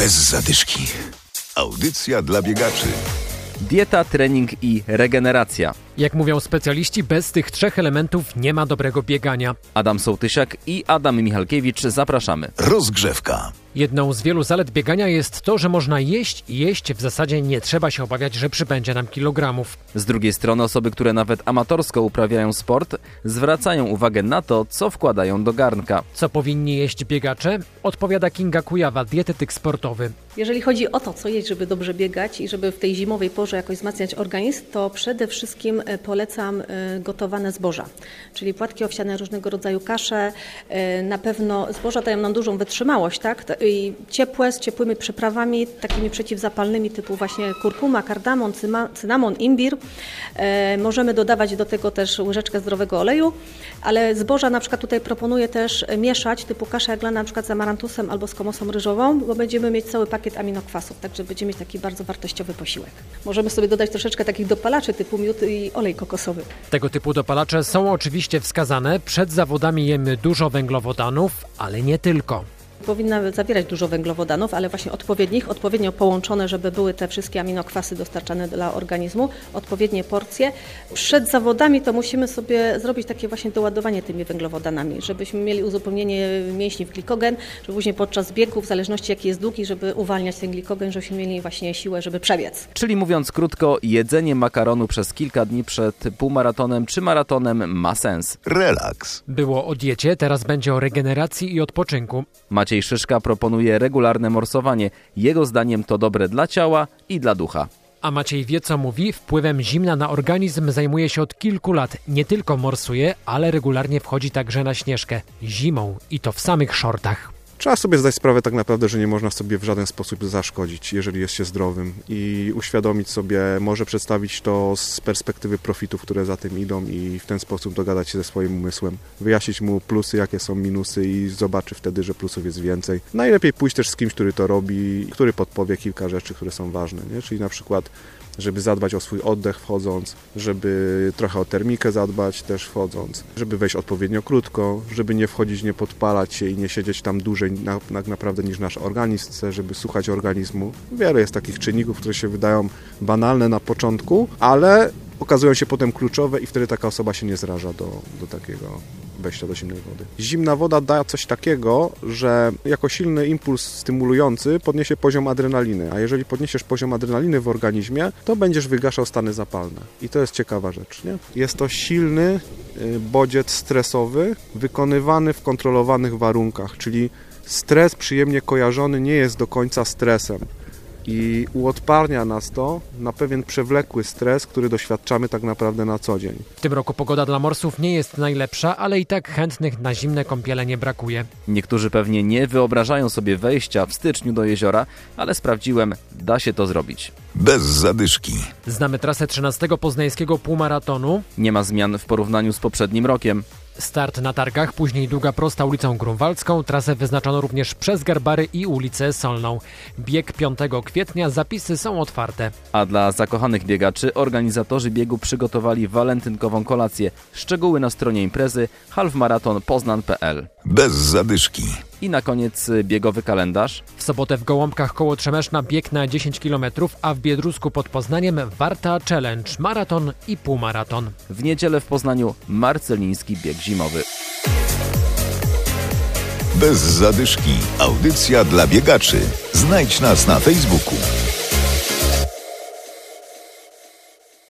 Bez zadyszki. Audycja dla biegaczy. Dieta, trening i regeneracja. Jak mówią specjaliści, bez tych trzech elementów nie ma dobrego biegania. Adam Sołtysiak i Adam Michalkiewicz zapraszamy. Rozgrzewka. Jedną z wielu zalet biegania jest to, że można jeść i jeść. W zasadzie nie trzeba się obawiać, że przybędzie nam kilogramów. Z drugiej strony osoby, które nawet amatorsko uprawiają sport, zwracają uwagę na to, co wkładają do garnka. Co powinni jeść biegacze? Odpowiada Kinga Kujawa, dietetyk sportowy. Jeżeli chodzi o to, co jeść, żeby dobrze biegać i żeby w tej zimowej porze jakoś wzmacniać organizm, to przede wszystkim e, polecam e, gotowane zboża, czyli płatki owsiane, różnego rodzaju kasze. E, Na pewno zboża dają nam dużą wytrzymałość, tak? Ciepłe, z ciepłymi przyprawami, takimi przeciwzapalnymi typu właśnie kurkuma, kardamon, cynamon, imbir. E, Możemy dodawać do tego też łyżeczkę zdrowego oleju, ale zboża na przykład tutaj proponuję też mieszać typu kasza jaglana na przykład z amarantusem albo z komosą ryżową, bo będziemy mieć cały pakiet aminokwasów, także będziemy mieć taki bardzo wartościowy posiłek. Możemy sobie dodać troszeczkę takich dopalaczy typu miód i olej kokosowy. Tego typu dopalacze są oczywiście wskazane. Przed zawodami jemy dużo węglowodanów, ale nie tylko. Powinna zawierać dużo węglowodanów, ale właśnie odpowiednich, odpowiednio połączone, żeby były te wszystkie aminokwasy dostarczane dla organizmu, odpowiednie porcje. Przed zawodami to musimy sobie zrobić takie właśnie doładowanie tymi węglowodanami, żebyśmy mieli uzupełnienie mięśni w glikogen, żeby później podczas biegu, w zależności jaki jest długi, żeby uwalniać ten glikogen, żebyśmy mieli właśnie siłę, żeby przebiec. Czyli mówiąc krótko, jedzenie makaronu przez kilka dni przed półmaratonem czy maratonem ma sens. Relaks. Było o diecie, teraz będzie o regeneracji i odpoczynku. Maciej Szyszka proponuje regularne morsowanie. Jego zdaniem to dobre dla ciała i dla ducha. A Maciej wie co mówi, wpływem zimna na organizm zajmuje się od kilku lat. Nie tylko morsuje, ale regularnie wchodzi także na śnieżkę. Zimą i to w samych shortach. Trzeba sobie zdać sprawę tak naprawdę, że nie można sobie w żaden sposób zaszkodzić, jeżeli jest się zdrowym i uświadomić sobie, może przedstawić to z perspektywy profitów, które za tym idą i w ten sposób dogadać się ze swoim umysłem, wyjaśnić mu plusy, jakie są minusy i zobaczy wtedy, że plusów jest więcej. Najlepiej pójść też z kimś, który to robi, który podpowie kilka rzeczy, które są ważne, nie? czyli na przykład żeby zadbać o swój oddech wchodząc, żeby trochę o termikę zadbać też wchodząc, żeby wejść odpowiednio krótko, żeby nie wchodzić, nie podpalać się i nie siedzieć tam dłużej na, tak naprawdę niż nasz organizm chce, żeby słuchać organizmu. Wiele jest takich czynników, które się wydają banalne na początku, ale okazują się potem kluczowe i wtedy taka osoba się nie zraża do, do takiego wejścia do zimnej wody. Zimna woda da coś takiego, że jako silny impuls stymulujący podniesie poziom adrenaliny, a jeżeli podniesiesz poziom adrenaliny w organizmie, to będziesz wygaszał stany zapalne. I to jest ciekawa rzecz, nie? Jest to silny y, bodziec stresowy wykonywany w kontrolowanych warunkach, czyli stres przyjemnie kojarzony nie jest do końca stresem i uodparnia nas to na pewien przewlekły stres, który doświadczamy tak naprawdę na co dzień. W tym roku pogoda dla morsów nie jest najlepsza, ale i tak chętnych na zimne kąpiele nie brakuje. Niektórzy pewnie nie wyobrażają sobie wejścia w styczniu do jeziora, ale sprawdziłem, da się to zrobić. Bez zadyszki. Znamy trasę 13 poznańskiego półmaratonu. Nie ma zmian w porównaniu z poprzednim rokiem. Start na targach, później długa prosta ulicą Grunwaldzką. Trasę wyznaczono również przez Garbary i ulicę Solną. Bieg 5 kwietnia, zapisy są otwarte. A dla zakochanych biegaczy organizatorzy biegu przygotowali walentynkową kolację. Szczegóły na stronie imprezy halfmaratonpoznan.pl Bez zadyszki. I na koniec y, biegowy kalendarz. W sobotę w Gołąbkach koło Trzemeszna bieg na 10 km, a w Biedrusku pod Poznaniem Warta Challenge, maraton i półmaraton. W niedzielę w Poznaniu marceliński bieg zimowy. Bez zadyszki. Audycja dla biegaczy. Znajdź nas na Facebooku.